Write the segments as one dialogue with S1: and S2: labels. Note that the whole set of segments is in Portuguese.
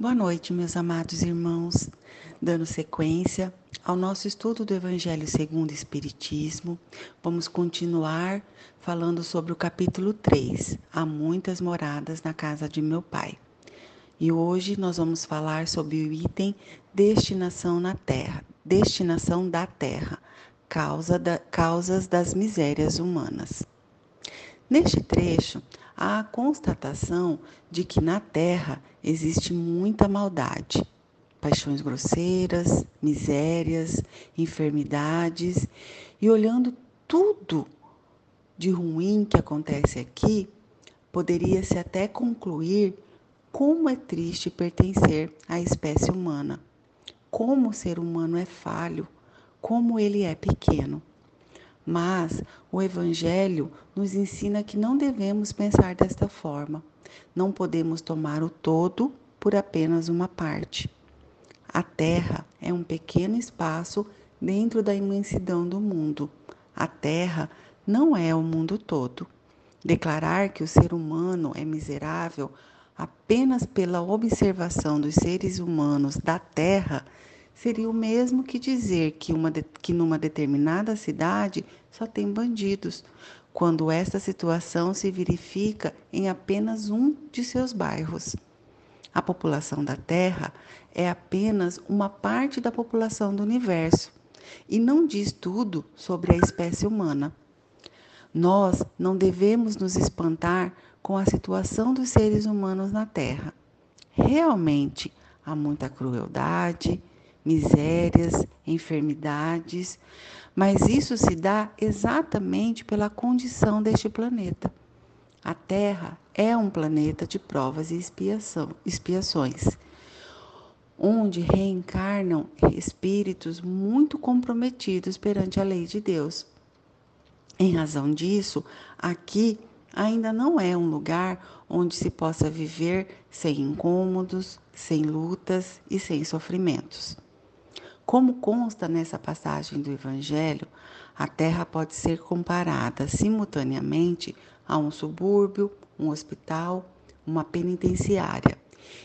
S1: Boa noite, meus amados irmãos. Dando sequência ao nosso estudo do Evangelho segundo o Espiritismo, vamos continuar falando sobre o capítulo 3, Há muitas moradas na casa de meu Pai. E hoje nós vamos falar sobre o item destinação na terra, destinação da terra, causa da, causas das misérias humanas. Neste trecho, há a constatação de que na terra existe muita maldade, paixões grosseiras, misérias, enfermidades, e olhando tudo de ruim que acontece aqui, poderia-se até concluir como é triste pertencer à espécie humana, como o ser humano é falho, como ele é pequeno. Mas o Evangelho nos ensina que não devemos pensar desta forma. Não podemos tomar o todo por apenas uma parte. A Terra é um pequeno espaço dentro da imensidão do mundo. A Terra não é o mundo todo. Declarar que o ser humano é miserável apenas pela observação dos seres humanos da Terra seria o mesmo que dizer que, uma de, que numa determinada cidade só tem bandidos, quando esta situação se verifica em apenas um de seus bairros. A população da Terra é apenas uma parte da população do universo e não diz tudo sobre a espécie humana. Nós não devemos nos espantar com a situação dos seres humanos na Terra. Realmente há muita crueldade, misérias, enfermidades, mas isso se dá exatamente pela condição deste planeta. A Terra é um planeta de provas e expiação, expiações, onde reencarnam espíritos muito comprometidos perante a lei de Deus. Em razão disso, aqui ainda não é um lugar onde se possa viver sem incômodos, sem lutas e sem sofrimentos. Como consta nessa passagem do Evangelho, a terra pode ser comparada simultaneamente a um subúrbio, um hospital, uma penitenciária.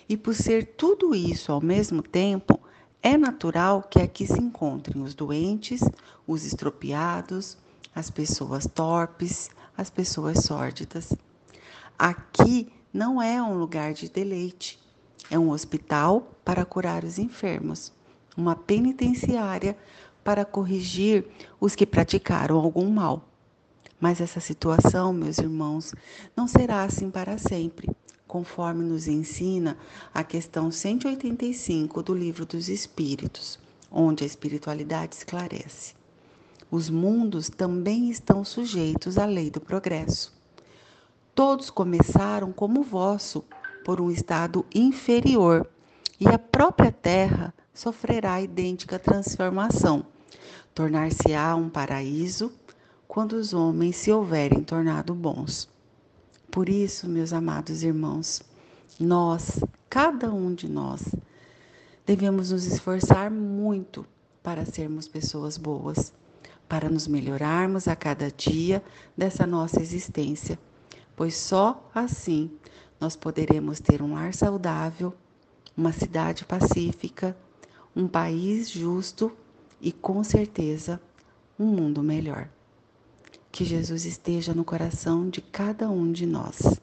S1: E por ser tudo isso ao mesmo tempo, é natural que aqui se encontrem os doentes, os estropiados, as pessoas torpes, as pessoas sórdidas. Aqui não é um lugar de deleite, é um hospital para curar os enfermos uma penitenciária para corrigir os que praticaram algum mal. Mas essa situação, meus irmãos, não será assim para sempre, conforme nos ensina a questão 185 do Livro dos Espíritos, onde a espiritualidade esclarece. Os mundos também estão sujeitos à lei do progresso. Todos começaram como vosso, por um estado inferior, e a própria terra sofrerá idêntica transformação. Tornar-se-á um paraíso quando os homens se houverem tornado bons. Por isso, meus amados irmãos, nós, cada um de nós, devemos nos esforçar muito para sermos pessoas boas, para nos melhorarmos a cada dia dessa nossa existência, pois só assim nós poderemos ter um ar saudável, uma cidade pacífica, um país justo e, com certeza, um mundo melhor. Que Jesus esteja no coração de cada um de nós.